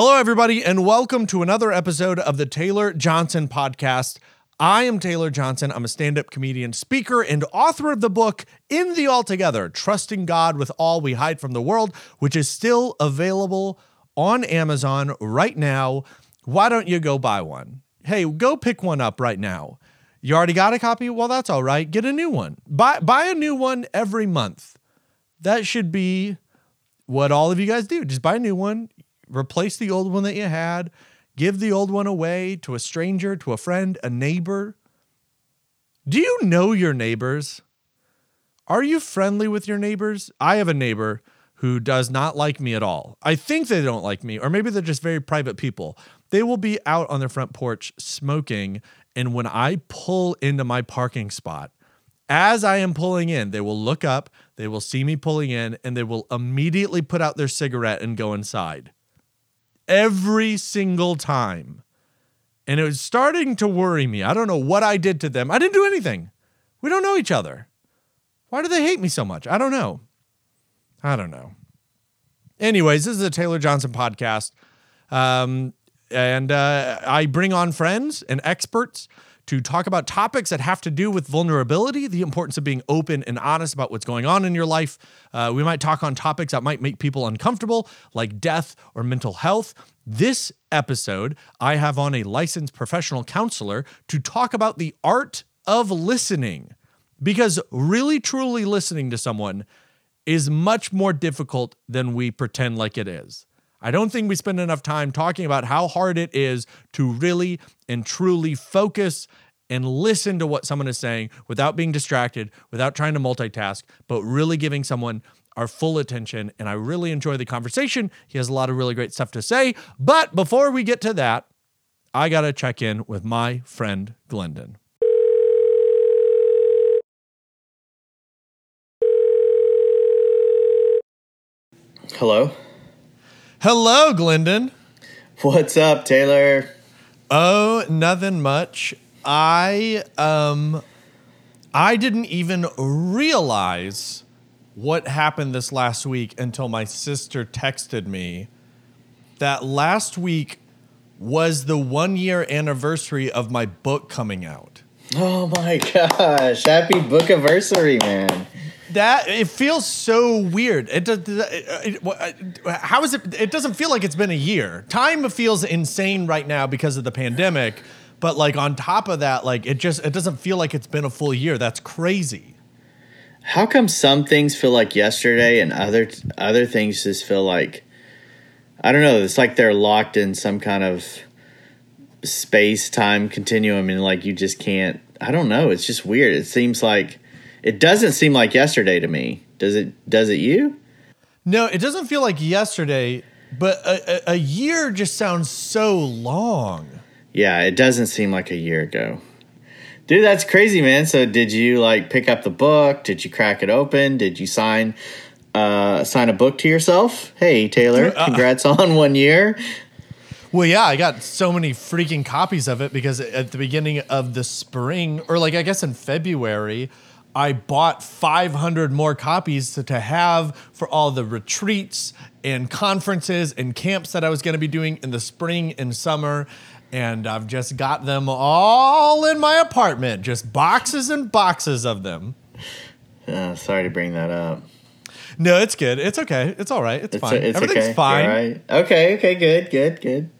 Hello, everybody, and welcome to another episode of the Taylor Johnson podcast. I am Taylor Johnson. I'm a stand up comedian, speaker, and author of the book In the Altogether Trusting God with All We Hide from the World, which is still available on Amazon right now. Why don't you go buy one? Hey, go pick one up right now. You already got a copy? Well, that's all right. Get a new one. Buy, buy a new one every month. That should be what all of you guys do. Just buy a new one, replace the old one that you had, give the old one away to a stranger, to a friend, a neighbor. Do you know your neighbors? Are you friendly with your neighbors? I have a neighbor who does not like me at all. I think they don't like me, or maybe they're just very private people. They will be out on their front porch smoking, and when I pull into my parking spot, as I am pulling in, they will look up, they will see me pulling in, and they will immediately put out their cigarette and go inside. Every single time. And it was starting to worry me. I don't know what I did to them. I didn't do anything. We don't know each other. Why do they hate me so much? I don't know. I don't know. Anyways, this is a Taylor Johnson podcast. Um, and uh, I bring on friends and experts to talk about topics that have to do with vulnerability, the importance of being open and honest about what's going on in your life. Uh, we might talk on topics that might make people uncomfortable, like death or mental health. This episode, I have on a licensed professional counselor to talk about the art of listening. Because really, truly listening to someone is much more difficult than we pretend like it is. I don't think we spend enough time talking about how hard it is to really and truly focus and listen to what someone is saying without being distracted, without trying to multitask, but really giving someone our full attention. And I really enjoy the conversation. He has a lot of really great stuff to say. But before we get to that, I got to check in with my friend Glendon. Hello. Hello, Glendon. What's up, Taylor? Oh, nothing much. I um I didn't even realize what happened this last week until my sister texted me that last week was the 1 year anniversary of my book coming out. Oh my gosh. Happy book anniversary, man. That it feels so weird. It, does. it, it, how is it? It doesn't feel like it's been a year. Time feels insane right now because of the pandemic. But like on top of that, like it just it doesn't feel like it's been a full year. That's crazy. How come some things feel like yesterday and other other things just feel like I don't know, it's like they're locked in some kind of space time continuum and like you just can't I don't know, it's just weird. It seems like it doesn't seem like yesterday to me. Does it? Does it you? No, it doesn't feel like yesterday. But a, a, a year just sounds so long. Yeah, it doesn't seem like a year ago. Dude, that's crazy, man. So, did you like pick up the book? Did you crack it open? Did you sign uh, sign a book to yourself? Hey, Taylor, uh, congrats on one year. Well, yeah, I got so many freaking copies of it because at the beginning of the spring, or like I guess in February, I bought 500 more copies to, to have for all the retreats and conferences and camps that I was going to be doing in the spring and summer. And I've just got them all in my apartment, just boxes and boxes of them. Uh, sorry to bring that up. No, it's good. It's okay. It's all right. It's, it's fine. A, it's Everything's okay. fine. Right. Okay. Okay. Good. Good. Good.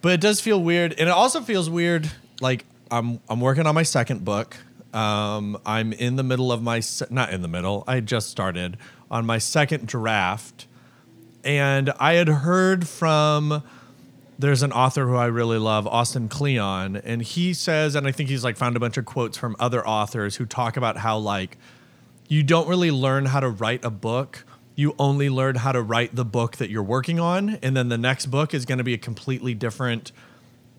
But it does feel weird, and it also feels weird. Like I'm I'm working on my second book. Um, I'm in the middle of my se- not in the middle. I just started on my second draft, and I had heard from there's an author who I really love, Austin Kleon, and he says, and I think he's like found a bunch of quotes from other authors who talk about how like you don't really learn how to write a book. You only learn how to write the book that you're working on, and then the next book is going to be a completely different.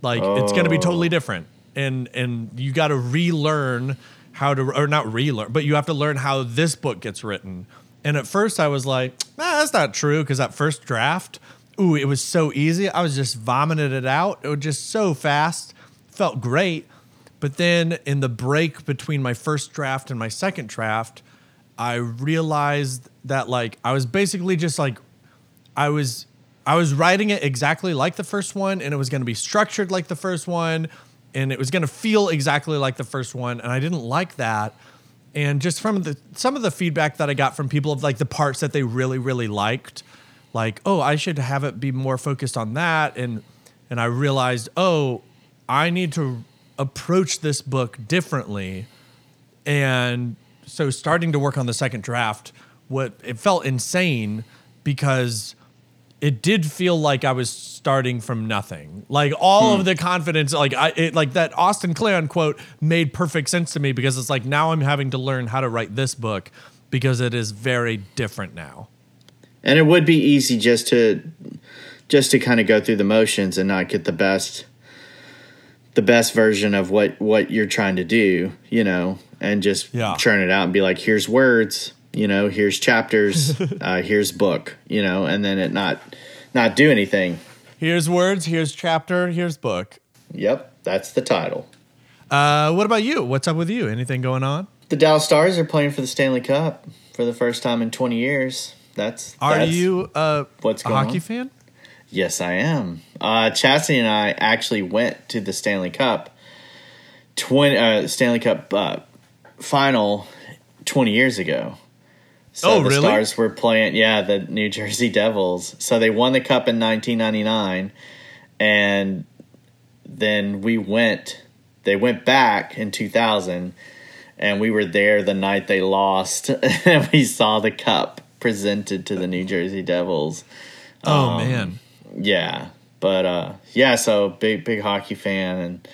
Like oh. it's going to be totally oh. different and and you got to relearn how to or not relearn, but you have to learn how this book gets written. And at first I was like, nah, that's not true because that first draft, ooh, it was so easy. I was just vomiting it out. It was just so fast. Felt great. But then in the break between my first draft and my second draft, I realized that like I was basically just like I was I was writing it exactly like the first one, and it was going to be structured like the first one, and it was going to feel exactly like the first one, and I didn't like that. And just from the some of the feedback that I got from people of like the parts that they really really liked, like oh I should have it be more focused on that, and and I realized oh I need to approach this book differently, and so starting to work on the second draft, what it felt insane because it did feel like I was starting from nothing. Like all Hmm. of the confidence, like I, it, like that Austin Kleon quote made perfect sense to me because it's like now I'm having to learn how to write this book because it is very different now. And it would be easy just to just to kind of go through the motions and not get the best the best version of what what you're trying to do, you know, and just Yeah. churn it out and be like, here's words, you know, here's chapters, uh, here's book, you know, and then it not not do anything. Here's words, here's chapter, here's book. Yep, that's the title. Uh, what about you? What's up with you? Anything going on? The Dallas Stars are playing for the Stanley Cup for the first time in 20 years. That's Are that's you a, what's a hockey on. fan? Yes, I am. Uh, Chastity and I actually went to the Stanley Cup, twenty uh, Stanley Cup uh, final twenty years ago. So Oh, the really? Stars were playing, yeah, the New Jersey Devils. So they won the cup in 1999, and then we went. They went back in 2000, and we were there the night they lost, and we saw the cup presented to the New Jersey Devils. Oh Um, man. Yeah, but uh, yeah, so big big hockey fan, and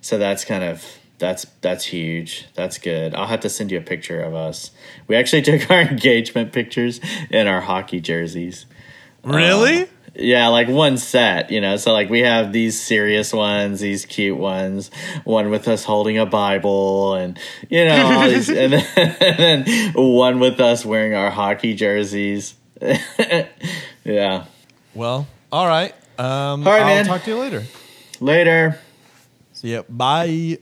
so that's kind of that's that's huge. That's good. I'll have to send you a picture of us. We actually took our engagement pictures in our hockey jerseys. Really? Yeah, like one set, you know. So like we have these serious ones, these cute ones, one with us holding a Bible, and you know, these, and, then, and then one with us wearing our hockey jerseys. yeah. well, all right. Um, All right, I'll man. talk to you later. Later. See ya. Bye.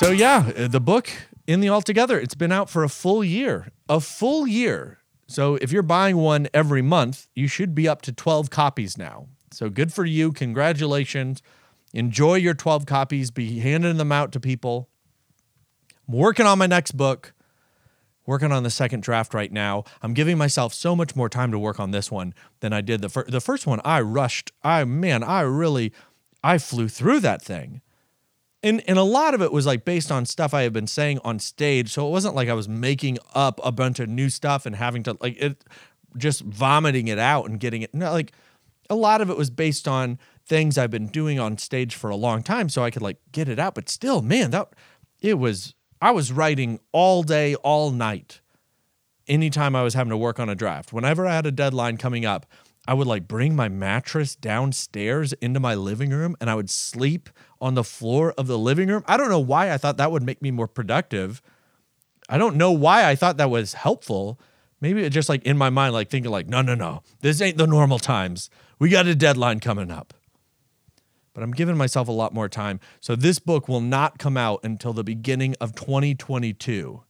So yeah, uh, the book in the altogether, it's been out for a full year. A full year. So if you're buying one every month, you should be up to 12 copies now. So good for you. Congratulations. Enjoy your 12 copies. Be handing them out to people. I'm working on my next book working on the second draft right now. I'm giving myself so much more time to work on this one than I did the first. The first one, I rushed. I man, I really, I flew through that thing, and and a lot of it was like based on stuff I had been saying on stage. So it wasn't like I was making up a bunch of new stuff and having to like it, just vomiting it out and getting it. No, like a lot of it was based on things I've been doing on stage for a long time, so I could like get it out. But still, man, that it was. I was writing all day, all night. Anytime I was having to work on a draft, whenever I had a deadline coming up, I would like bring my mattress downstairs into my living room and I would sleep on the floor of the living room. I don't know why I thought that would make me more productive. I don't know why I thought that was helpful. Maybe it just like in my mind, like thinking like, no, no, no, this ain't the normal times. We got a deadline coming up. But I'm giving myself a lot more time. So this book will not come out until the beginning of 2022.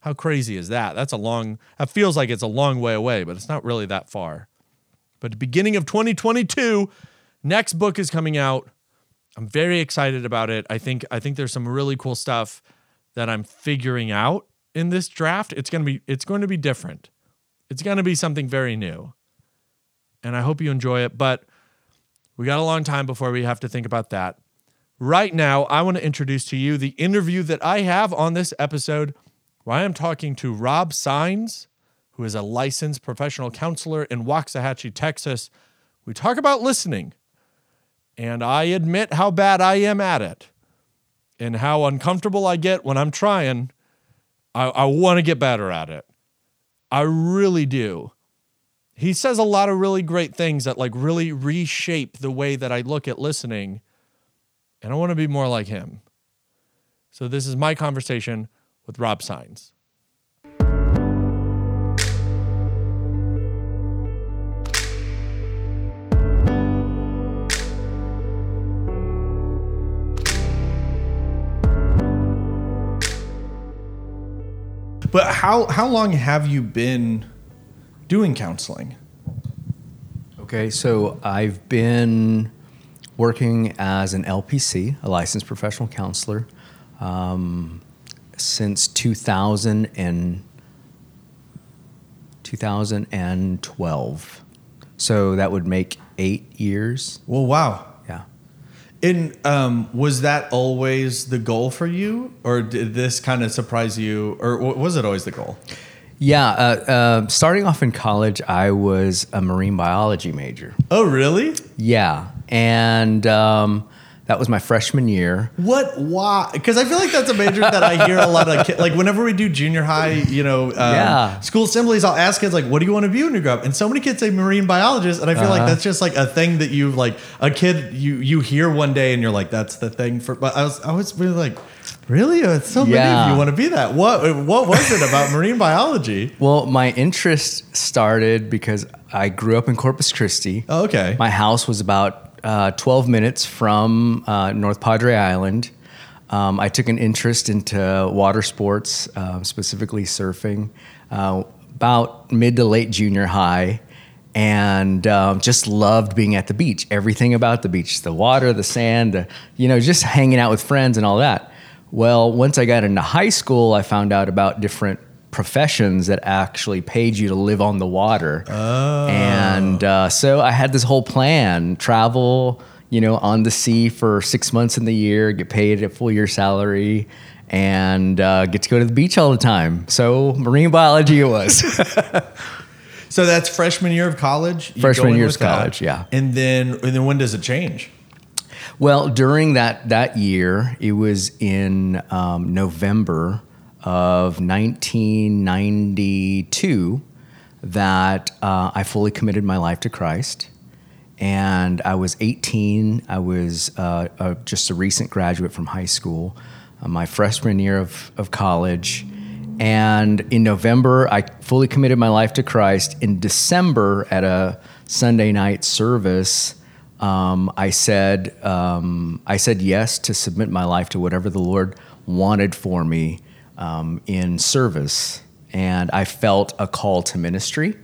How crazy is that? That's a long, that feels like it's a long way away, but it's not really that far. But the beginning of 2022, next book is coming out. I'm very excited about it. I think I think there's some really cool stuff that I'm figuring out in this draft. It's going to be it's going to be different. It's going to be something very new. And I hope you enjoy it, but we got a long time before we have to think about that. Right now, I want to introduce to you the interview that I have on this episode where I am talking to Rob Sines, who is a licensed professional counselor in Waxahachie, Texas. We talk about listening, and I admit how bad I am at it and how uncomfortable I get when I'm trying. I, I want to get better at it. I really do he says a lot of really great things that like really reshape the way that I look at listening. And I want to be more like him. So this is my conversation with Rob Sines. But how how long have you been doing counseling? Okay, so I've been working as an LPC, a licensed professional counselor, um, since 2000 and 2012. So that would make eight years. Well, wow. And um, was that always the goal for you, or did this kind of surprise you, or w- was it always the goal? Yeah. Uh, uh, starting off in college, I was a marine biology major. Oh, really? Yeah. And um, that was my freshman year. What? Why? Because I feel like that's a major that I hear a lot of kids. Like whenever we do junior high, you know, um, Yeah. school assemblies, I'll ask kids like, "What do you want to be when you grow up?" And so many kids say marine biologist, and I feel like Uh-huh. that's just like a thing that you like a kid you you hear one day, and you're like, "That's the thing for." But I was I was really like, "Really? Uh, So many of you want to be that? What What was it about marine biology?" Well, my interest started because I grew up in Corpus Christi. Oh, okay. My house was about uh, 12 minutes from uh, North Padre Island. Um, I took an interest into water sports, uh, specifically surfing, uh, about mid to late junior high, and um, just loved being at the beach. Everything about the beach the water, the sand, the, you know, just hanging out with friends and all that. Well, once I got into high school, I found out about different professions that actually paid you to live on the water. And uh, so I had this whole plan travel, you know, on the sea for six months in the year, get paid a full year salary, and uh, get to go to the beach all the time. So marine biology it was. So that's freshman year of college. You Freshman year of college, yeah. And then and then when does it change? Well, during that that year, it was in um, November of 1992 that uh, I fully committed my life to Christ. And I was 18. I was uh, uh, just a recent graduate from high school, uh, my freshman year of, of college. And in November, I fully committed my life to Christ. In December, at a Sunday night service, um, I said um, I said yes to submit my life to whatever the Lord wanted for me um, in service, and I felt a call to ministry,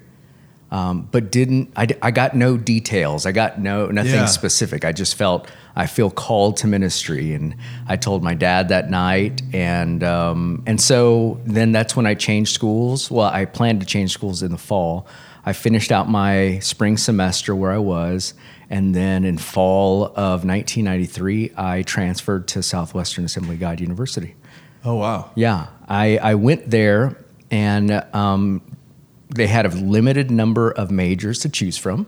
um, but didn't. I, I got no details. I got no nothing Yeah. specific. I just felt I feel called to ministry, and I told my dad that night, and um, and so then that's when I changed schools. Well, I planned to change schools in the fall. I finished out my spring semester where I was, and then in fall of 1993, I transferred to Southwestern Assembly God University. Oh wow. Yeah, I, I went there, and um, they had a limited number of majors to choose from.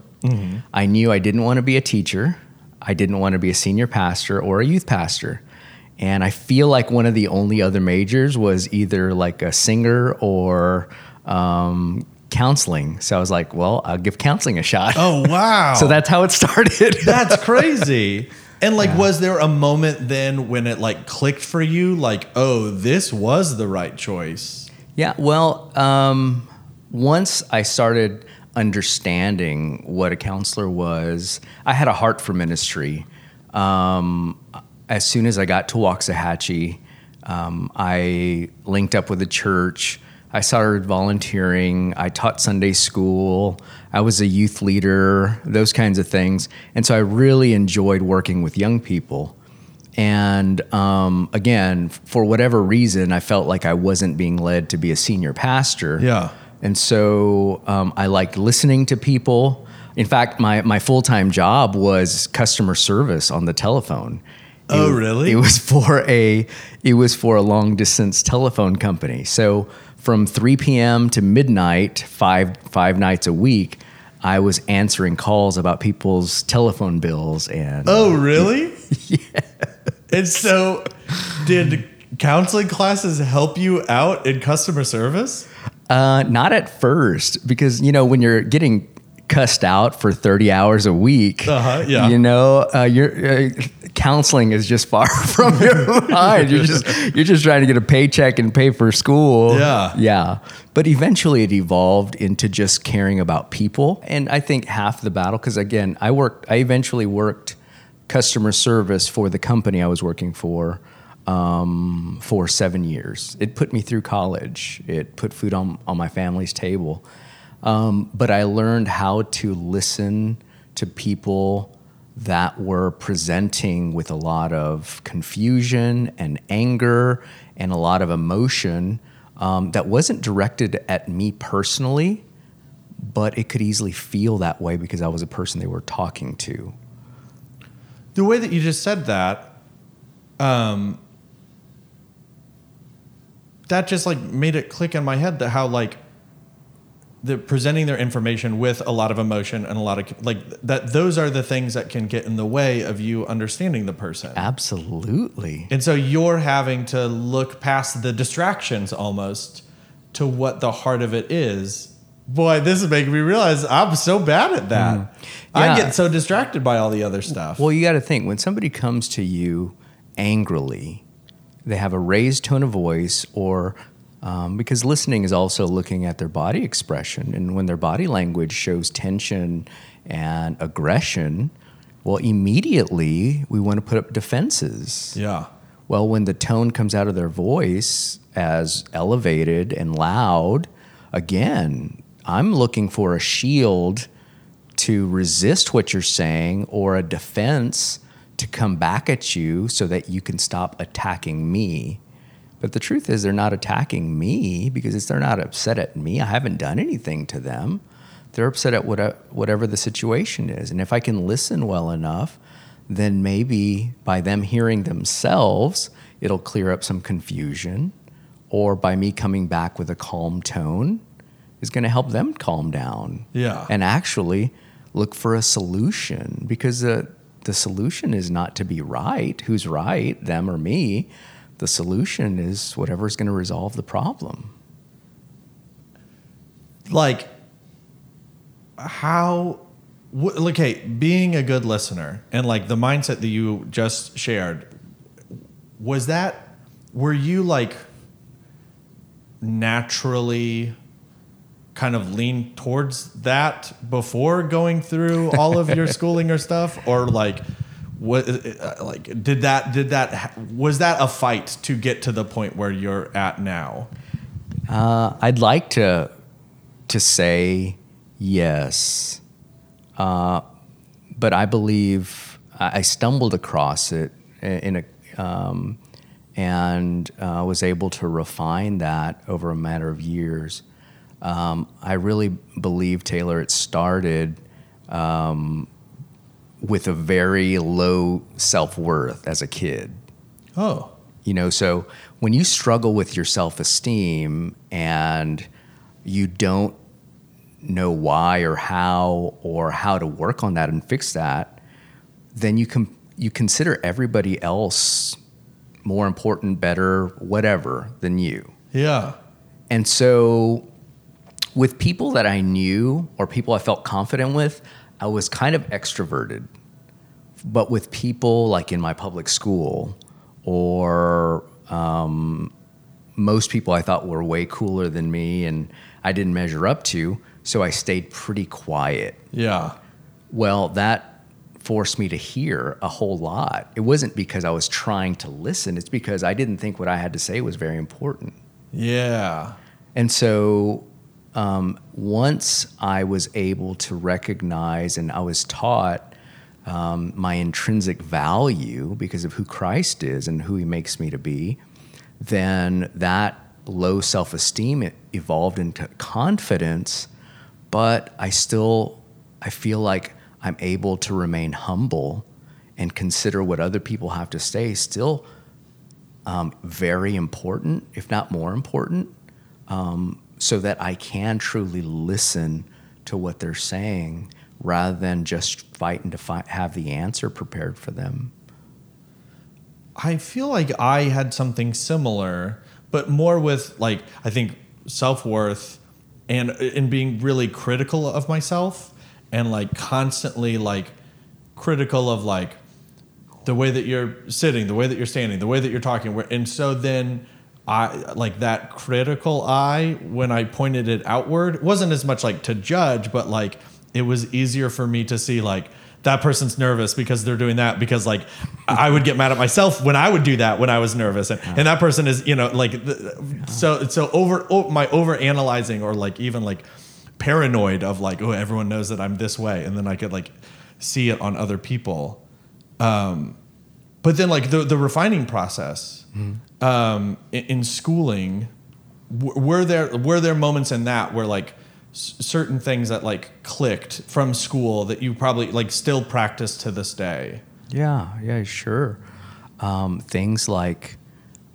I knew I didn't want to be a teacher. I didn't want to be a senior pastor or a youth pastor. And I feel like one of the only other majors was either like a singer or um, counseling. So I was like, well, I'll give counseling a shot. Oh wow. So that's how it started. That's crazy. And like, was there a moment then when it like clicked for you? Like, oh, this was the right choice. Yeah, well, um, once I started understanding what a counselor was, I had a heart for ministry. Um, as soon as I got to Waxahachie, um, I linked up with the church. I started volunteering. I taught Sunday school. I was a youth leader, those kinds of things. And so I really enjoyed working with young people. And um, again, for whatever reason, I felt like I wasn't being led to be a senior pastor. Yeah. And so um, I liked listening to people. In fact, my, my full time job was customer service on the telephone. Oh, really? It was for a it was for a long distance telephone company. So from 3 p.m. to midnight, five five nights a week, I was answering calls about people's telephone bills and Oh, really? yeah. And so, did counseling classes help you out in customer service? Uh, not at first, because you know when you're getting cussed out for 30 hours a week, Uh-huh, yeah. you know, uh, your uh, counseling is just far from your mind. You're just you're just trying to get a paycheck and pay for school. Yeah. yeah. But eventually, it evolved into just caring about people, and I think half the battle. Because again, I worked. I eventually worked customer service for the company I was working for. um, for seven years. It put me through college. It put food on, on my family's table. Um, but I learned how to listen to people that were presenting with a lot of confusion and anger and a lot of emotion um, that wasn't directed at me personally, but it could easily feel that way because I was a person they were talking to. The way that you just said that, um, that just like made it click in my head that how like the presenting their information with a lot of emotion and a lot of like that those are the things that can get in the way of you understanding the person. Absolutely. and so you're having to look past the distractions almost to what the heart of it is. Boy this is making me realize i'm so bad at that. Mm. I Yeah. get so distracted by all the other stuff. Well, you got to think when somebody comes to you angrily, they have a raised tone of voice, or um, because listening is also looking at their body expression. And when their body language shows tension and aggression, well, immediately we want to put up defenses. yeah Well, when the tone comes out of their voice as elevated and loud, again, I'm looking for a shield to resist what you're saying or a defense to come back at you so that you can stop attacking me. But the truth is, they're not attacking me because they're not upset at me. I haven't done anything to them. They're upset at what, uh, whatever the situation is. And if I can listen well enough, then maybe by them hearing themselves, it'll clear up some confusion. Or by me coming back with a calm tone, is going to help them calm down. Yeah. And actually look for a solution because the, the solution is not to be right. Who's right, them or me? The solution is whatever's going to resolve the problem. like how wh- okay being a good listener and like the mindset that you just shared was that were you like naturally kind of lean towards that before going through all of your schooling or stuff or like what uh, like did that did that was that a fight to get to the point where you're at now Uh, I'd like to to say yes, uh, but I believe I I stumbled across it in a um, and uh, was able to refine that over a matter of years. Um, I really believe Taylor. It started um, with a very low self worth as a kid. oh You know, so when you struggle with your self esteem and you don't know why or how or how to work on that and fix that, then you can you consider everybody else more important, better, whatever than you. yeah And so, with people that I knew or people I felt confident with, I was kind of extroverted. But with people like in my public school or um, most people I thought were way cooler than me and I didn't measure up to, so I stayed pretty quiet. yeah Well, that forced me to hear a whole lot. It wasn't because I was trying to listen, it's because I didn't think what I had to say was very important. yeah And so um, once I was able to recognize and I was taught um, my intrinsic value because of who Christ is and who he makes me to be, then that low self esteem evolved into confidence. But I still, I feel like I'm able to remain humble and consider what other people have to say still um, very important, if not more important, um, so that I can truly listen to what they're saying rather than just fighting to have the answer prepared for them. I feel like I had something similar, but more with like I think self worth and and being really critical of myself and like constantly like critical of like the way that you're sitting, the way that you're standing, the way that you're talking. And so then I like that critical eye when I pointed it outward wasn't as much like to judge, but like it was easier for me to see like that person's nervous because they're doing that because like I would get mad at myself when I would do that when I was nervous. And, and that person is you know like the, so so over oh, my over analyzing or like even like paranoid of like oh everyone knows that I'm this way and then I could like see it on other people. Um but then like the the refining process um in, in schooling w- were there were there moments in that where like s- certain things that like clicked from school that you probably like still practice to this day Yeah, yeah, sure. Um, things like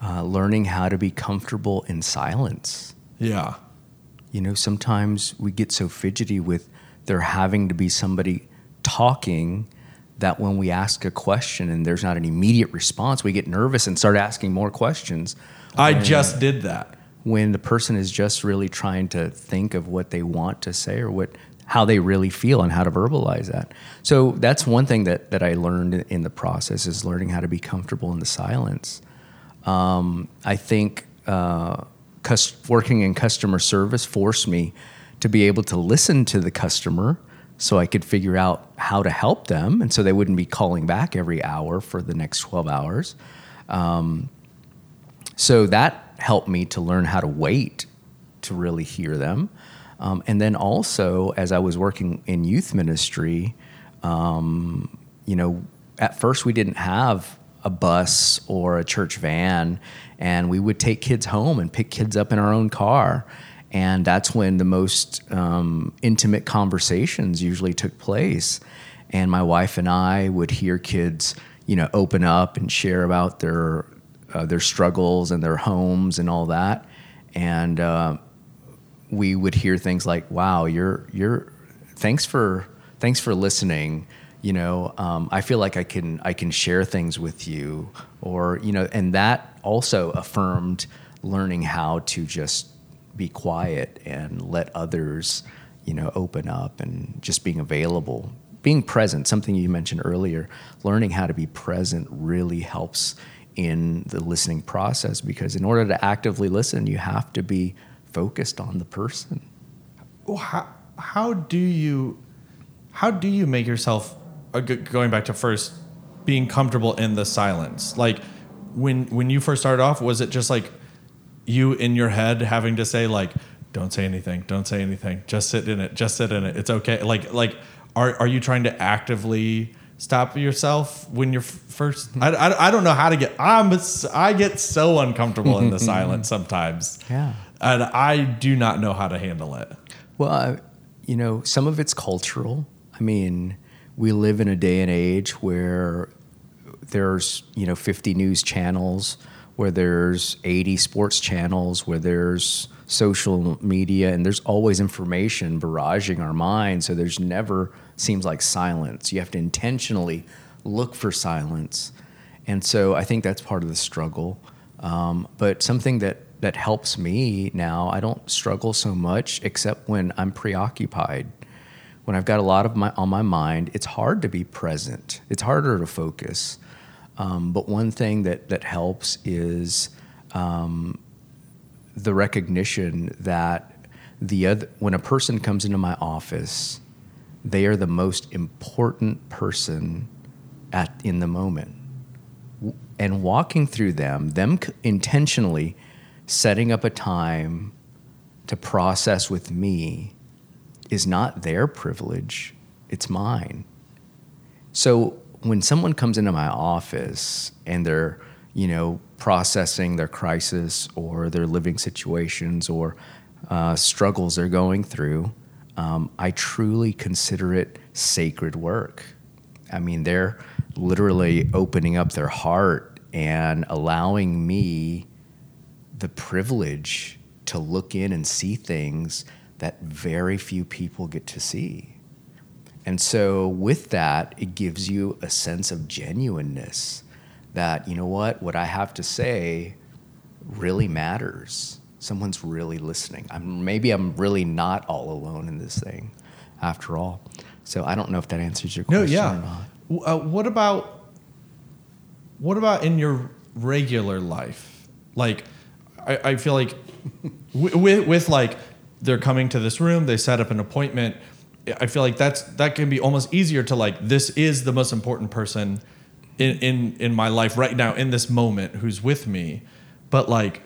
uh, learning how to be comfortable in silence. yeah You know, sometimes we get so fidgety with there having to be somebody talking that when we ask a question and there's not an immediate response, we get nervous and start asking more questions. i just did that when the person is just really trying to think of what they want to say or what how they really feel and how to verbalize that. So that's one thing that that I learned in- in the process is learning how to be comfortable in the silence. Um, I think uh, cus- working in customer service forced me to be able to listen to the customer so I could figure out how to help them and so they wouldn't be calling back every hour for the next 12 hours. So that helped me to learn how to wait to really hear them. Um, and then also, as I was working in youth ministry, um, you know, at first we didn't have a bus or a church van, and we would take kids home and pick kids up in our own car. And that's when the most um, intimate conversations usually took place. And my wife and I would hear kids, you know, open up and share about their uh, their struggles and their homes and all that. And uh, we would hear things like, "Wow, you're you're thanks for thanks for listening." You know, um, I feel like I can I can share things with you, or you know, and that also affirmed learning how to just be quiet and let others, you know, open up and just being available, being present. Something you mentioned earlier, learning how to be present really helps in the listening process because in order to actively listen, you have to be focused on the person. How, how do you how do you make yourself uh, going back to first being comfortable in the silence like when when you first started off was it just like you in your head having to say like don't say anything don't say anything just sit in it just sit in it it's okay. Like like are, are you trying to actively stop yourself when you're first? I, I, I don't know how to get i'm i get so uncomfortable in the silence sometimes. Yeah. and i do not know how to handle it. Well, I, you know, some of it's cultural. I mean, we live in a day and age where there's, you know, 50 news channels, where there's 80 sports channels, where there's social media, and there's always information barraging our minds. So there's never seems like silence. You have to intentionally look for silence. And so I think that's part of the struggle. Um, but something that that helps me now, I don't struggle so much except when I'm preoccupied. When I've got a lot of my on my mind, it's hard to be present. It's harder to focus. Um, but one thing that that helps is um, the recognition that the other when a person comes into my office, they are the most important person at in the moment and walking through them, them intentionally setting up a time to process with me is not their privilege, it's mine. So when someone comes into my office and they're, you know, processing their crisis or their living situations or uh, struggles they're going through, um, I truly consider it sacred work. I mean, they're literally opening up their heart and allowing me the privilege to look in and see things that very few people get to see. And so, with that, it gives you a sense of genuineness that, you know what, what I have to say really matters. Someone's really listening. I'm, maybe I'm really not all alone in this thing after all. So, I don't know if that answers your No, question or yeah. not. Uh, what about what about in your regular life? Like, I, I feel like with, with like they're coming to this room, they set up an appointment. I feel like that's that can be almost easier to like this is the most important person in in in my life right now in this moment who's with me. But like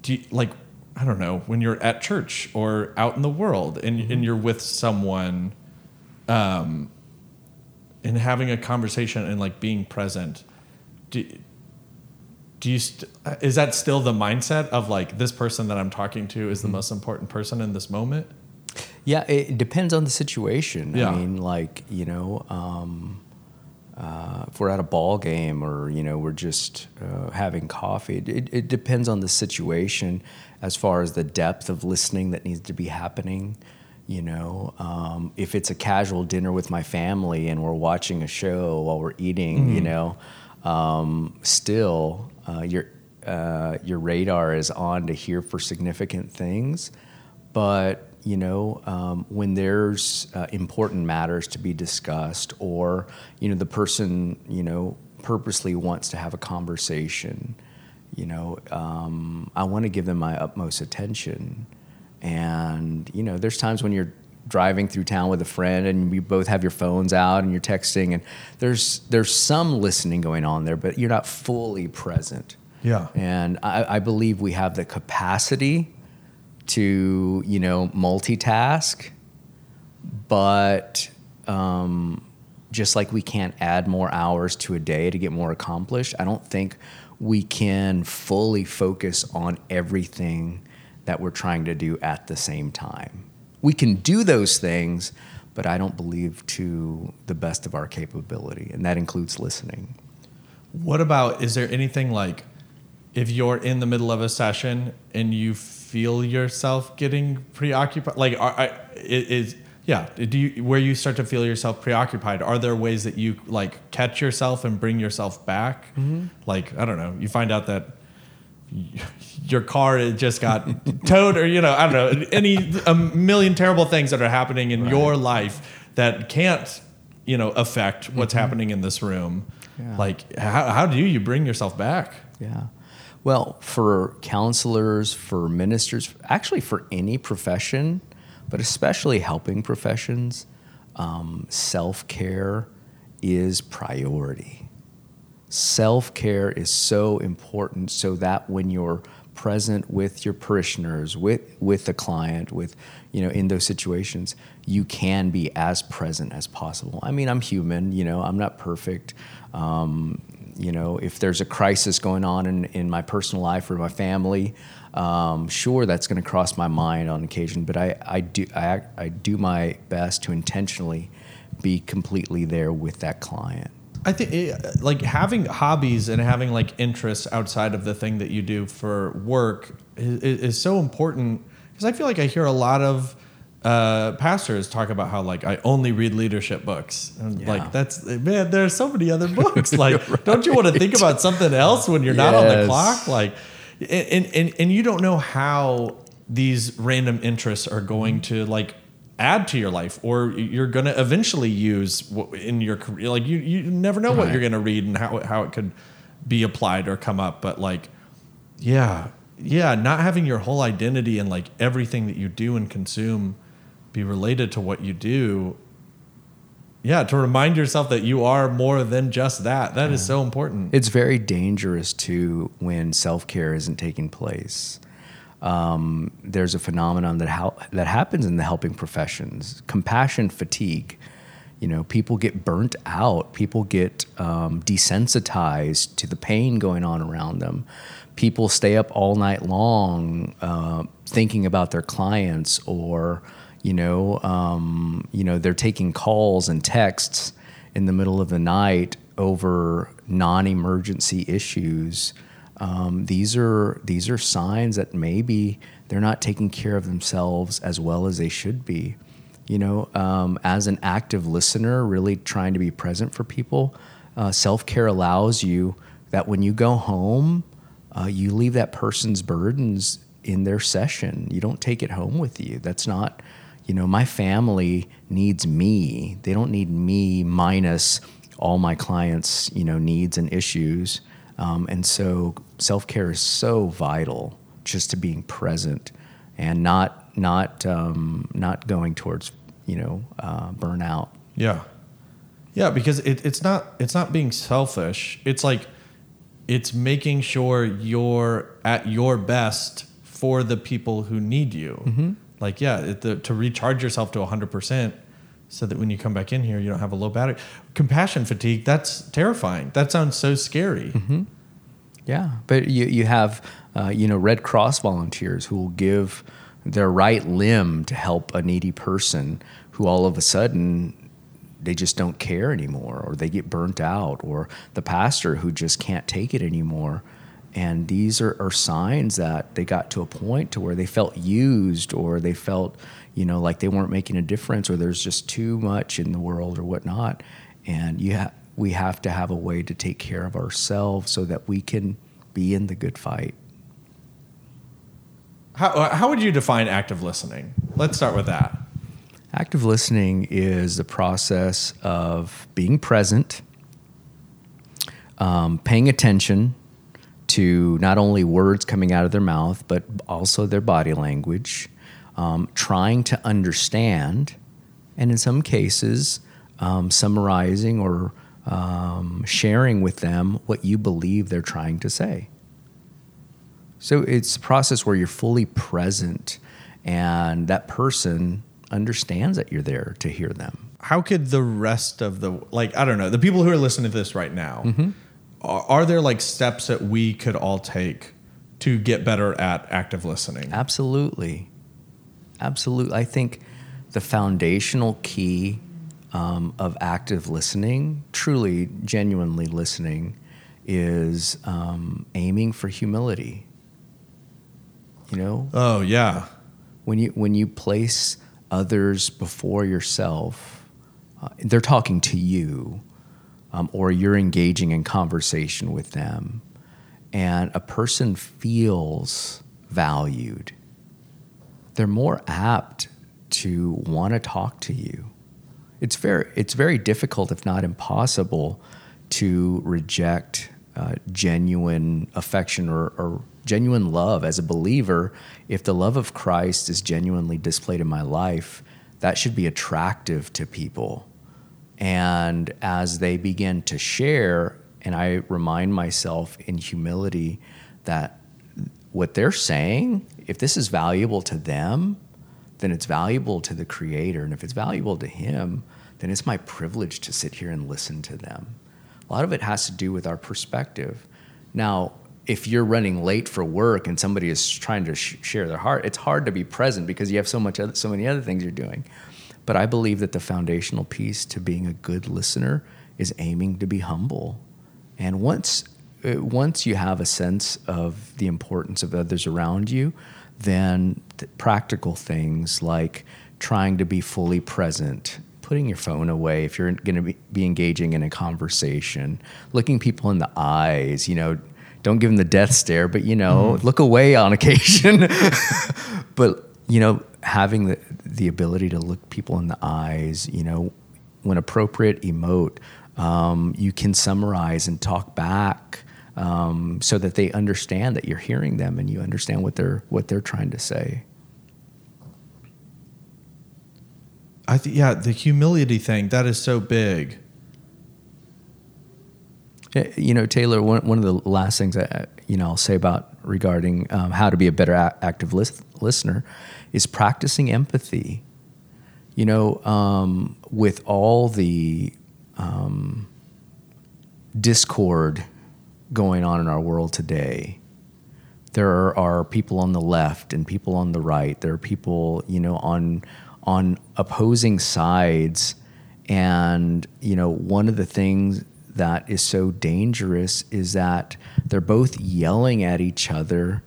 do you, like I don't know, when you're at church or out in the world and Mm-hmm. and you're with someone um and having a conversation and like being present do, do you st- is that still the mindset of like this person that I'm talking to is the Mm-hmm. most important person in this moment? Yeah, it depends on the situation. Yeah. I mean, like you know, um, uh, if we're at a ball game or you know we're just uh, having coffee, it, it, it depends on the situation as far as the depth of listening that needs to be happening. You know, um, if it's a casual dinner with my family and we're watching a show while we're eating, you know, um, still uh, your uh, your radar is on to hear for significant things but you know um, when there's uh, important matters to be discussed or you know the person you know purposely wants to have a conversation you know um, i want to give them my utmost attention and you know there's times when you're driving through town with a friend and you both have your phones out and you're texting and there's there's some listening going on there but you're not fully present Yeah. and I, I believe we have the capacity to, you know, multitask, but um, just like we can't add more hours to a day to get more accomplished, I don't think we can fully focus on everything that we're trying to do at the same time. We can do those things, but I don't believe to the best of our capability, and that includes listening. What about is there anything like if you're in the middle of a session and you feel yourself getting preoccupied like are, is yeah do you where you start to feel yourself preoccupied are there ways that you like catch yourself and bring yourself back? Mm-hmm. Like i don't know you find out that your car just got towed or you know i don't know any a million terrible things that are happening in your life that can't you know affect what's mm-hmm. happening in this room. Yeah. like how, how do you bring yourself back? Yeah. Well, for counselors, for ministers, actually for any profession, but especially helping professions, um, self care is priority. Self care is so important so that when you're present with your parishioners, with, with the client, with, you know, in those situations, you can be as present as possible. I mean, I'm human, you know, I'm not perfect. Um, you know, if there's a crisis going on in, in my personal life or my family, um, sure, that's going to cross my mind on occasion, but I, I, do, I, I do my best to intentionally be completely there with that client. I think it, like having hobbies and having like interests outside of the thing that you do for work is, is so important because I feel like I hear a lot of uh, pastors talk about how like I only read leadership books. And Yeah. like that's man there are so many other books. Like don't you want to think about something else when you're not on the clock? Like and, and and you don't know how these random interests are going to like add to your life or you're going to eventually use in your career like you you never know what you're going to read and how how it could be applied or come up. But like yeah yeah not having your whole identity and like everything that you do and consume be related to what you do yeah to remind yourself that you are more than just that That is so important It's very dangerous too when self care isn't taking place. Um, there's a phenomenon that how, that happens in the helping professions: compassion fatigue. You know, people get burnt out. People get um, desensitized to the pain going on around them. People stay up all night long uh, thinking about their clients, or you know, um, you know, they're taking calls and texts in the middle of the night over non-emergency issues. Um, these are these are signs that maybe they're not taking care of themselves as well as they should be. You know, um, as an active listener, really trying to be present for people, uh, self care allows you that when you go home, uh, you leave that person's burdens in their session. You don't take it home with you. That's not, you know, my family needs me. They don't need me minus all my clients, you know, needs and issues. Um, and so self care is so vital just to being present and not not um, not going towards you know, uh, burn out. Yeah. Yeah, because it, it's not it's not being selfish. It's like it's making sure you're at your best for the people who need you. Like, yeah, it, the, to recharge yourself to 100% so that when you come back in here, you don't have a low battery. Compassion fatigue, that's terrifying. That sounds so scary. Yeah, but you you have uh, you know Red Cross volunteers who will give their right limb to help a needy person who all of a sudden they just don't care anymore or they get burnt out or the pastor who just can't take it anymore and these are, are signs that they got to a point to where they felt used or they felt you know like they weren't making a difference or there's just too much in the world or whatnot and you ha- we have to have a way to take care of ourselves so that we can be in the good fight How, uh, how would you define active listening? Let's start with that. Active listening is the process of being present, um, paying attention to not only words coming out of their mouth, but also their body language, um, trying to understand, and in some cases, um, summarizing or um, sharing with them what you believe they're trying to say. So it's a process where you're fully present and that person understands that you're there to hear them. How could the rest of the, like, I don't know, the people who are listening to this right now, Mm-hmm. Are, are there like steps that we could all take to get better at active listening? Absolutely. Absolutely. I think the foundational key um, of active listening, truly, genuinely listening, is um, aiming for humility. You know, Oh, yeah. when you when you place others before yourself, uh, they're talking to you, um, or you're engaging in conversation with them, and a person feels valued. They're more apt to want to talk to you. It's very it's very difficult, if not impossible, to reject uh, genuine affection or, or genuine love as a believer. If the love of Christ is genuinely displayed in my life, that should be attractive to people. And as they begin to share, and I remind myself in humility that what they're saying, if this is valuable to them, then it's valuable to the Creator. And if it's valuable to Him, then it's my privilege to sit here and listen to them. A lot of it has to do with our perspective. Now, if you're running late for work and somebody is trying to sh- share their heart, it's hard to be present because you have so much other, so many other things you're doing. But I believe that the foundational piece to being a good listener is aiming to be humble. And once uh, once you have a sense of the importance of others around you, then th- practical things like trying to be fully present, putting your phone away if you're going to be, be engaging in a conversation, looking people in the eyes, you know, don't give them the death stare, but you know, look away on occasion. but you know, having the the ability to look people in the eyes, you know, when appropriate, emote. Um, you can summarize and talk back um, so that they understand that you're hearing them and you understand what they're what they're trying to say. I think, yeah, the humility thing, that is so big. Uh, You know, Taylor. One, one of the last things I, you know I'll say about regarding um, how to be a better a- active lis- listener is practicing empathy. You know, um, with all the um, discord going on in our world today, there are, people on the left and people on the right. There are people, you know, on on opposing sides, and you know, one of the things that is so dangerous is that they're both yelling at each other,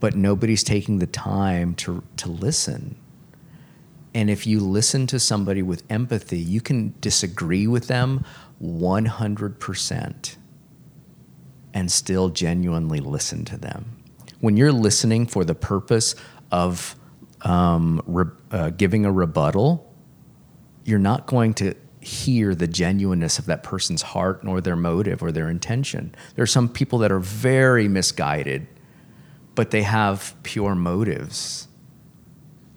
but nobody's taking the time to to listen. And if you listen to somebody with empathy, you can disagree with them 100% and still genuinely listen to them. When you're listening for the purpose of um, re- uh, giving a rebuttal, you're not going to hear the genuineness of that person's heart nor their motive or their intention. There are some people that are very misguided, but they have pure motives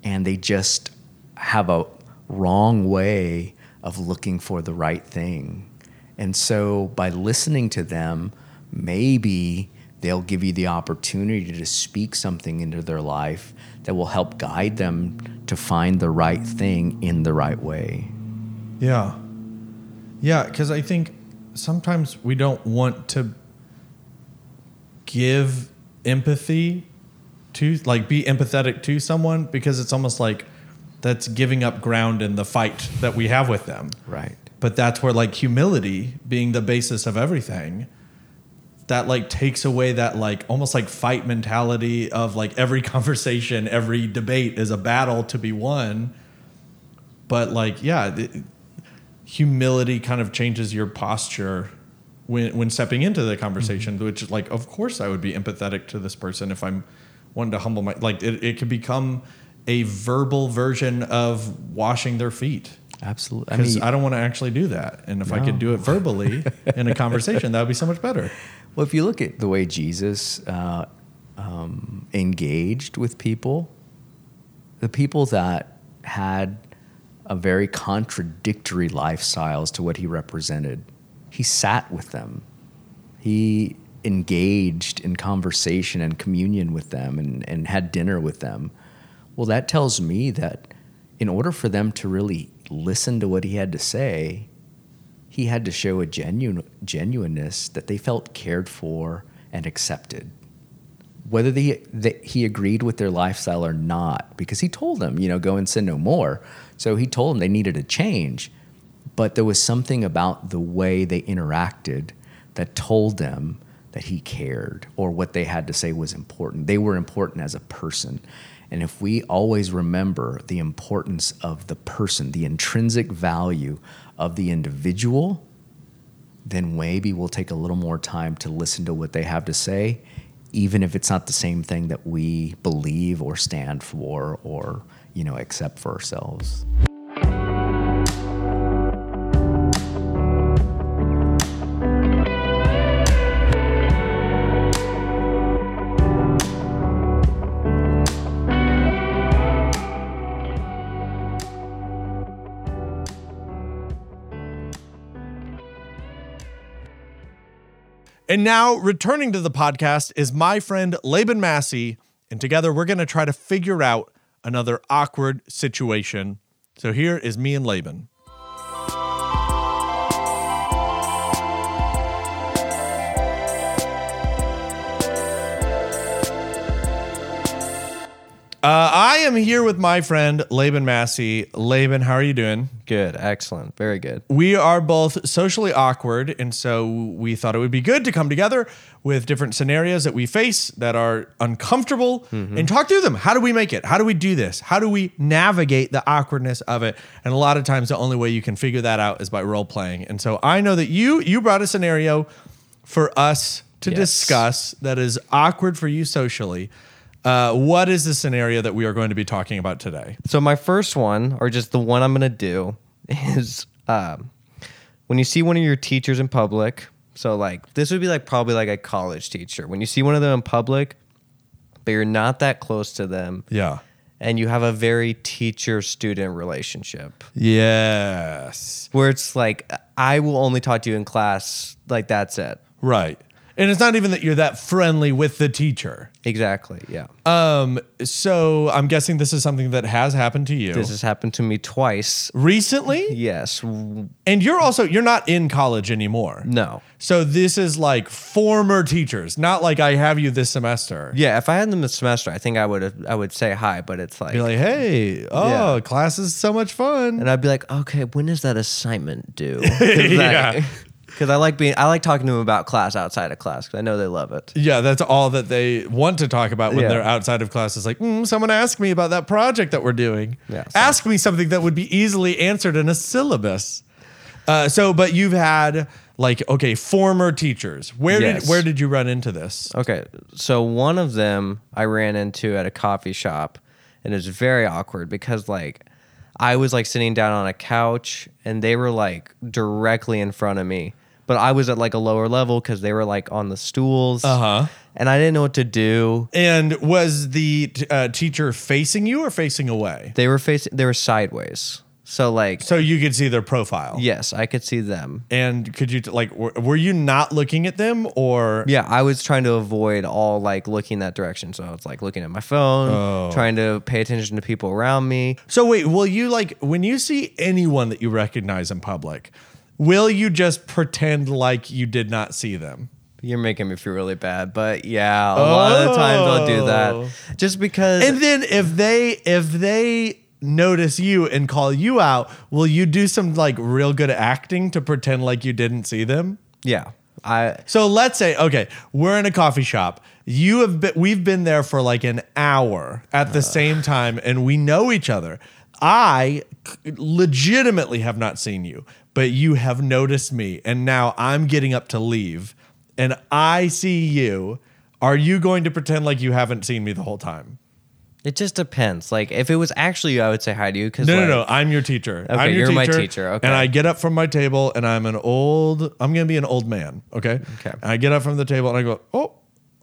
and they just have a wrong way of looking for the right thing. And so by listening to them, maybe they'll give you the opportunity to speak something into their life that will help guide them to find the right thing in the right way. Yeah. Yeah, because I think sometimes we don't want to give empathy to, like, be empathetic to someone because it's almost like that's giving up ground in the fight that we have with them. Right. But that's where, like, humility being the basis of everything, that, like, takes away that, like, almost like fight mentality of, like, every conversation, every debate is a battle to be won. But, like, yeah, it, humility kind of changes your posture when when stepping into the conversation which is like of course i would be empathetic to this person if i'm wanting to humble my like it, it could become a verbal version of washing their feet. Absolutely. I because mean, I, don't want to actually do that and if i could do it verbally in a conversation that would be so much better. Well, if you look at the way Jesus uh, um, engaged with people, the people that had a very contradictory lifestyles to what he represented, he sat with them. He engaged in conversation and communion with them and, and had dinner with them. Well, that tells me that in order for them to really listen to what he had to say, he had to show a genuine genuineness that they felt cared for and accepted whether that he agreed with their lifestyle or not because he told them you know go and sin no more so he told them they needed a change but there was something about the way they interacted that told them that he cared or what they had to say was important they were important as a person and if we always remember the importance of the person the intrinsic value of the individual then maybe we'll take a little more time to listen to what they have to say, even if it's not the same thing that we believe or stand for or, you know, accept for ourselves. And now, returning to the podcast is my friend Laban Massey. And together, we're going to try to figure out another awkward situation. So here is me and Laban. Uh, I am here with my friend Laban Massey. Laban, how are you doing? Good, excellent, very good. We are both socially awkward, and so we thought it would be good to come together with different scenarios that we face that are uncomfortable and talk through them. How do we make it? How do we do this? How do we navigate the awkwardness of it? And a lot of times, the only way you can figure that out is by role playing. And so I know that you you brought a scenario for us to Yes. discuss that is awkward for you socially. Uh, what is the scenario that we are going to be talking about today? So my first one, or just the one I'm gonna do, is um, when you see one of your teachers in public. So like this would be like probably like a college teacher. When you see one of them in public, but you're not that close to them, Yeah. and you have a very teacher-student relationship, Yes. where it's like I will only talk to you in class. Like that's it. Right. And it's not even that you're that friendly with the teacher. Exactly. Yeah. Um, so I'm guessing this is something that has happened to you this has happened to me twice. recently. Yes. And you're also you're not in college anymore. No. So this is like former teachers, not like I have you this semester. Yeah, if I had them this semester, I think I would have I would say hi, but it's like, Be like, hey, oh, class is so much fun. and I'd be like, okay, when is that assignment due? Yeah. Because I like being I like talking to them about class outside of class because I know they love it. Yeah, that's all that they want to talk about when Yeah. they're outside of class. Is like, mm, someone asked me about that project that we're doing. Yeah, so- Ask me something that would be easily answered in a syllabus. Uh, so, but you've had like, okay, former teachers. Where did where did you run into this? Okay, so one of them I ran into at a coffee shop, and it's very awkward because like I was like sitting down on a couch, and they were like directly in front of me, but I was at like a lower level because they were like on the stools, Uh-huh. and I didn't know what to do. And was the t- uh, teacher facing you or facing away? They were facing, they were sideways. So like, So you could see their profile. yes, I could see them. And could you like were, were you not looking at them or Yeah, I was trying to avoid all like looking that direction. So I was like looking at my phone, Oh. trying to pay attention to people around me. So wait, will you like when you see anyone that you recognize in public, will you just pretend like you did not see them? You're making me feel really bad, but yeah, a lot of the times I'll do Oh. that just because. And then if they if they notice you and call you out, will you do some like real good acting to pretend like you didn't see them? yeah, I So let's say, okay, we're in a coffee shop. You have been, we've been there for like an hour at the same time, and we know each other. I legitimately have not seen you, but you have noticed me, and now I'm getting up to leave, and I see you. Are you going to pretend like you haven't seen me the whole time? it just depends. Like if it was actually you, I would say hi to you because No, like, no, no. I'm your teacher. I'm your you're my teacher, okay. And I get up from my table and I'm an old, I'm going to be an old man. Okay. Okay. And I get up from the table and I go, oh,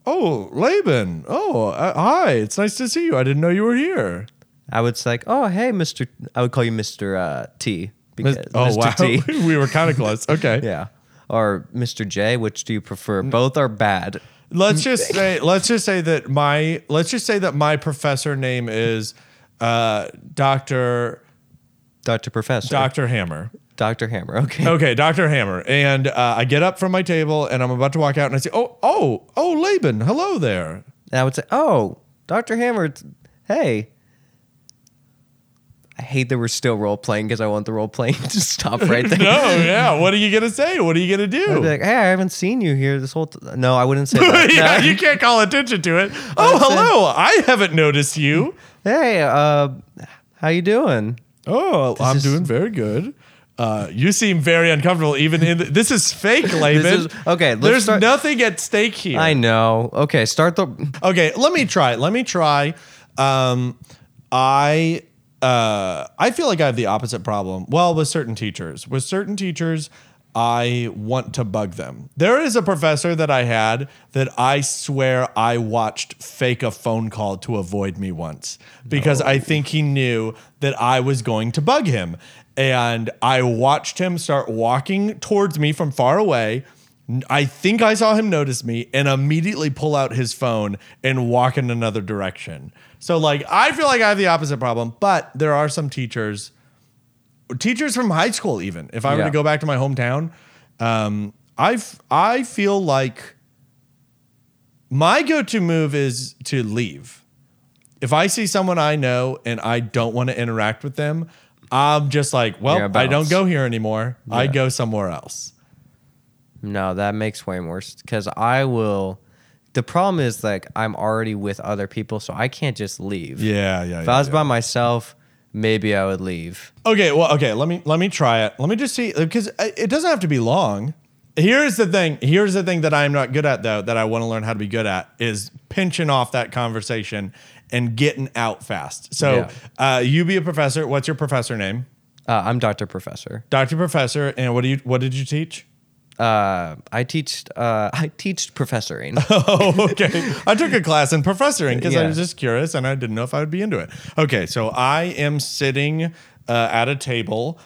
oh, Laban. Oh, uh, hi. It's nice to see you. I didn't know you were here. I would say like, oh hey, Mister. I would call you Mister uh, T because oh, Mr. wow. We were kind of close. Okay. yeah, or Mister J. Which do you prefer? Both are bad. Let's just say, let's just say that my, let's just say that my professor name is uh, Dr. Doctor Professor. Dr. Hammer. Doctor Hammer. Okay. Okay, Dr. Hammer. And uh, I get up from my table and I'm about to walk out and I say, oh, oh, oh, Laban, hello there. And I would say, oh, Doctor Hammer. it's- Hey. I hate that we're still role playing because I want the role playing to stop right there. No, yeah. What are you gonna say? What are you gonna I'd be do? like, hey, I haven't seen you here this whole. T-. No, I wouldn't say that. yeah, No. you can't call attention to it. Oh, hello. I haven't noticed you. hey, uh, how you doing? Oh, I'm is- doing very good. Uh, you seem very uncomfortable. Even in the, this is fake, Laban. is- okay, let's There's start- nothing at stake here. I know. Okay, start the. Okay, let me try. Let me try. Um, I uh, I feel like I have the opposite problem. Well, with certain teachers, with certain teachers, I want to bug them. There is a professor that I had that I swear I watched fake a phone call to avoid me once because I think he knew that I was going to bug him. And I watched him start walking towards me from far away. I think I saw him notice me and immediately pull out his phone and walk in another direction. So, like, I feel like I have the opposite problem, but there are some teachers, teachers from high school, even if I were Yeah. to go back to my hometown, um, I I feel like my go to move is to leave. If I see someone I know and I don't want to interact with them, I'm just like, well, Yeah, I don't go here anymore. I go somewhere else. No, that makes way more because I will. The problem is like I'm already with other people, so I can't just leave. Yeah, yeah. If I was by myself, maybe I would leave. Okay, well, okay, let me let me try it. Let me just see because it doesn't have to be long. Here's the thing. Here's the thing that I'm not good at though that I want to learn how to be good at is pinching off that conversation and getting out fast. So, uh, you be a professor. What's your professor name? Uh, I'm Doctor Professor. Doctor Professor. And what do you what did you teach? Uh, I teach. Uh, I teach professoring. Oh, okay. I took a class in professoring because I was just curious and I didn't know if I would be into it. Okay, so I am sitting uh, at a table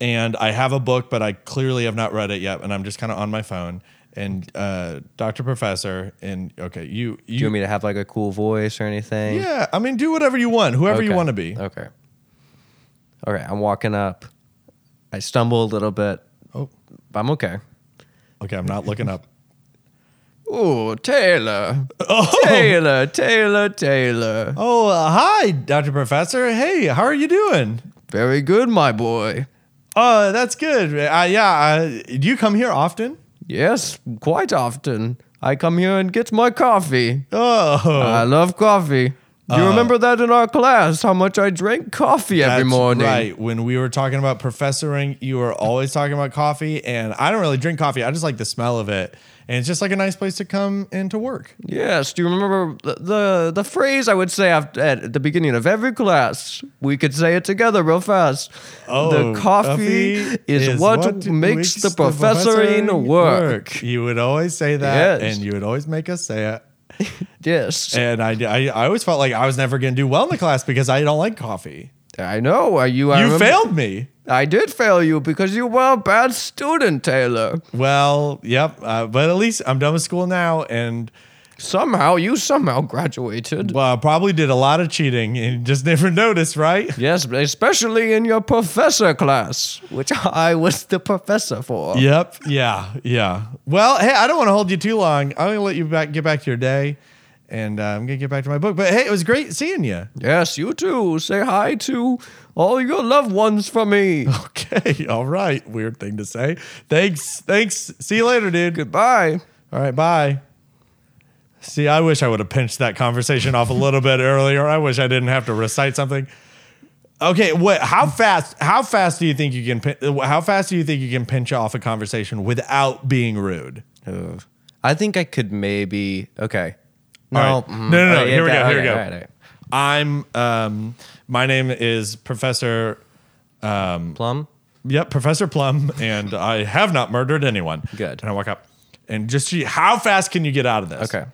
and I have a book, but I clearly have not read it yet, and I'm just kind of on my phone. And uh, Doctor Professor, and okay, you Do you you want me to have like a cool voice or anything? yeah, I mean, do whatever you want, whoever you want to be. Okay. All right. I'm walking up. I stumble a little bit. Oh, I'm okay. Okay, I'm not looking up. Oh, Taylor. Oh, Taylor, Taylor, Taylor. oh, uh, hi, Doctor Professor. Hey, how are you doing? Very good, my boy. Oh, that's good. Uh, yeah, uh, do you come here often? Yes, quite often. I come here and get my coffee. Oh, I love coffee. Do you uh, remember that in our class? How much I drank coffee every morning? Right. When we were talking about professoring, you were always talking about coffee, and I don't really drink coffee. I just like the smell of it, and it's just like a nice place to come and to work. Yes. Do you remember the, the the phrase I would say after, at the beginning of every class? We could say it together real fast. Oh, the coffee, is, what, makes, the professoring work. You would always say that, Yes. and you would always make us say it. Yes. And I, I, I always felt like I was never going to do well in the class because I don't like coffee. I know. uh, You, I You remember- failed me. I did fail you because you were a bad student, Taylor. Well, yep. Uh, but at least I'm done with school now, and Somehow, you somehow graduated. well, I probably did a lot of cheating and just never noticed, right? Yes, especially in your professor class, which I was the professor for. Yep. Yeah. Yeah. Well, hey, I don't want to hold you too long. I'm gonna let you back get back to your day, and uh, I'm gonna get back to my book. But hey, it was great seeing you. Yes, you too. Say hi to all your loved ones for me. Okay. All right. Weird thing to say. Thanks. Thanks. See you later, dude. Goodbye. All right. Bye. See, I wish I would have pinched that conversation off a little bit earlier. I wish I didn't have to recite something. Okay, what? How fast? How fast do you think you can? How fast do you think you can pinch off a conversation without being rude? Ugh. I think I could maybe. Okay. No, right. mm, no, no, no. okay, Here we okay, go. Here we go. all right, all right. I'm. Um, my name is Professor. Plum. Yep, Professor Plum, and I have not murdered anyone. Good. And I walk up, and just see how fast can you get out of this? Okay.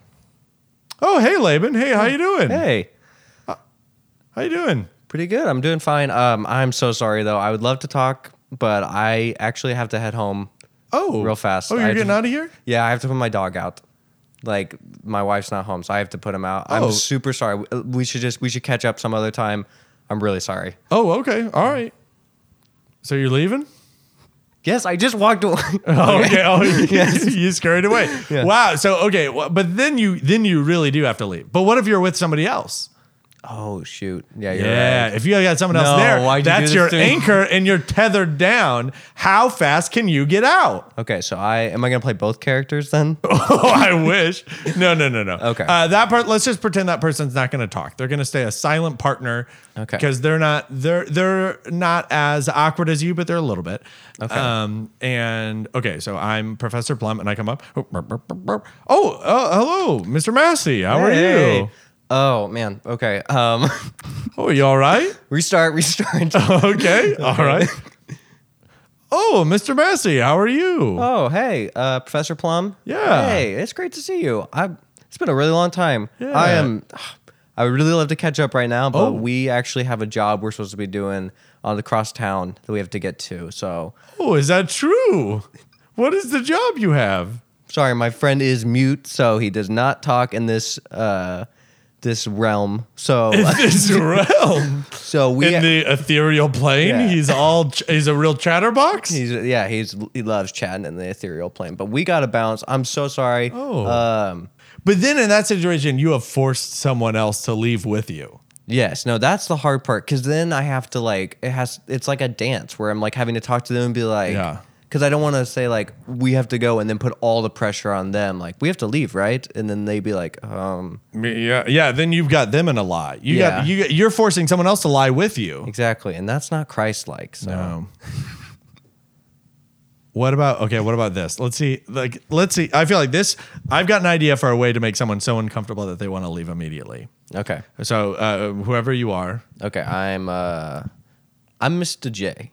Oh, hey, Laban. Hey, how you doing? Hey, How you doing? pretty good. I'm doing fine. Um, I'm so sorry though. I would love to talk, but I actually have to head home. Oh, Real fast. Oh, I you're have getting to- out of here? Yeah, I have to put my dog out. Like my wife's not home, so I have to put him out. Oh. I'm super sorry. We should just we should catch up some other time. I'm really sorry. Oh, okay. All right. So you're leaving? Yes, I just walked away. Oh, okay. Oh, you scurried away. Yeah. Wow. So okay, well, but then you then you really do have to leave. But what if you're with somebody else? Oh shoot! Yeah, Yeah, right. if you got someone else No, there, you that's your anchor, and you're tethered down. How fast can you get out? Okay, so I am I gonna play both characters then? Oh, I wish. No, no, no, no. Okay. Uh, that part. Let's just pretend that person's not going to talk. They're going to stay a silent partner. Okay. Because they're not. They're they're not as awkward as you, but they're a little bit. Okay. Um. And okay, so I'm Professor Plum, and I come up. Oh, oh hello, Mr. Massey. How are you? Oh man. Okay. Um, Oh, you all right? restart. Restart. Okay. All right. Oh, Mr. Massey, how are you? Oh, hey, uh, Professor Plum. Yeah. Hey, it's great to see you. I. It's been a really long time. Yeah. I am. I would really love to catch up right now, but Oh. we actually have a job we're supposed to be doing on the cross town that we have to get to. So Oh, is that true? What is the job you have? sorry, my friend is mute, so he does not talk in this uh, this realm. So This realm. so we in the ethereal plane. Yeah. He's all he's a real chatterbox. He's yeah, he's he loves chatting in the ethereal plane. But we got to bounce. I'm so sorry. Oh. Um, but then in that situation, you have forced someone else to leave with you. yes, no, that's the hard part because then I have to like it has. It's like a dance where I'm like having to talk to them and be like, Yeah. Because I don't want to say like we have to go and then put all the pressure on them. Like we have to leave, right? And then they'd be like, um, Yeah, yeah. Then you've got them in a lie. You yeah. got you. You're forcing someone else to lie with you. exactly, and that's not Christ-like. So Um, what about okay? What about this? Let's see. Like, let's see. I feel like this. I've got an idea for a way to make someone so uncomfortable that they want to leave immediately. okay, So, uh, whoever you are, okay, I'm uh, I'm Mr. J.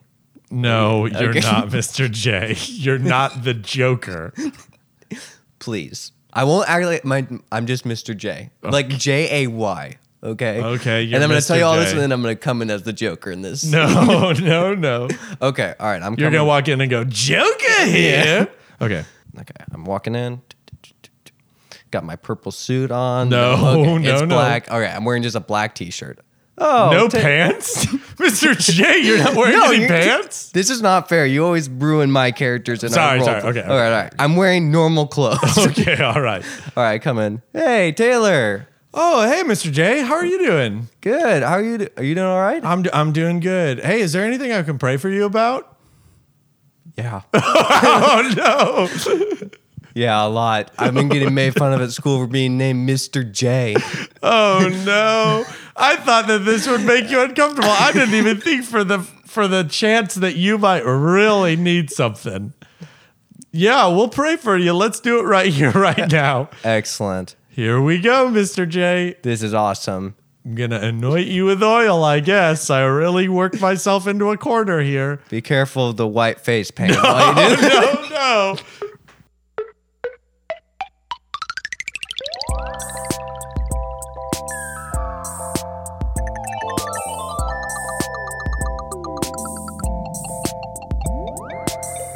no, you're Okay. not Mr. J. You're not the Joker. Please, I won't act like my. I'm just Mr. J. Like J A Y. Okay. Okay, you're and I'm gonna tell you all this, and then I'm gonna come in as the Joker in this. No, no, no. Okay. All right. I'm. You're gonna walk in and go Joker here. Okay. Okay. I'm walking in. Got my purple suit on. No, okay, no, it's no. black. Okay, I'm wearing just a black T-shirt. Oh, no ta- pants, Mr. J. You're not wearing No, any you're- pants. This is not fair. You always ruin my characters. And Sorry, sorry. Okay, All right. All right. I'm wearing normal clothes. Okay, all right. all right. Come in. Hey, Taylor. Oh, hey, Mr. J. How are you doing? Good. How are you? do- Are you doing all right? I'm I'm doing good. Hey, is there anything I can pray for you about? Yeah. Oh no. Yeah, a lot. I've been getting made fun of at school for being named Mr. J. Oh no. I thought that this would make you uncomfortable. I didn't even think for the for the chance that you might really need something. Yeah, we'll pray for you. Let's do it right here, right now. Excellent. Here we go, Mr. J. This is awesome. I'm gonna anoint you with oil, I guess. I really worked myself into a corner here. Be careful of the white face paint. while you do no, no.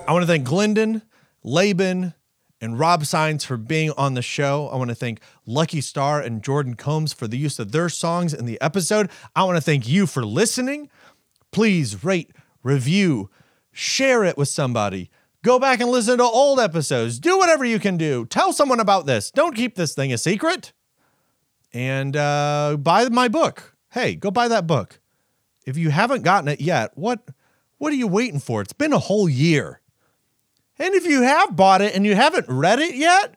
I want to thank Glendon, Laban, and Rob Signs for being on the show. I want to thank Lucky Star and Jordan Combs for the use of their songs in the episode. I want to thank you for listening. Please rate, review, share it with somebody. Go back and listen to old episodes. Do whatever you can do. Tell someone about this. Don't keep this thing a secret. And uh, buy my book. Hey, go buy that book. If you haven't gotten it yet, what what are you waiting for? It's been a whole year. And if you have bought it and you haven't read it yet,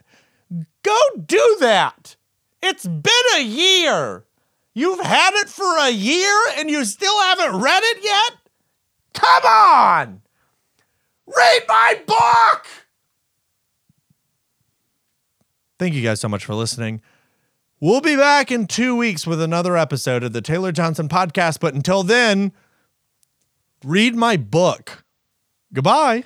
go do that. It's been a year. You've had it for a year and you still haven't read it yet? Come on! Read my book! Thank you guys so much for listening. We'll be back in two weeks with another episode of the Taylor Johnson podcast. But until then, read my book. Goodbye.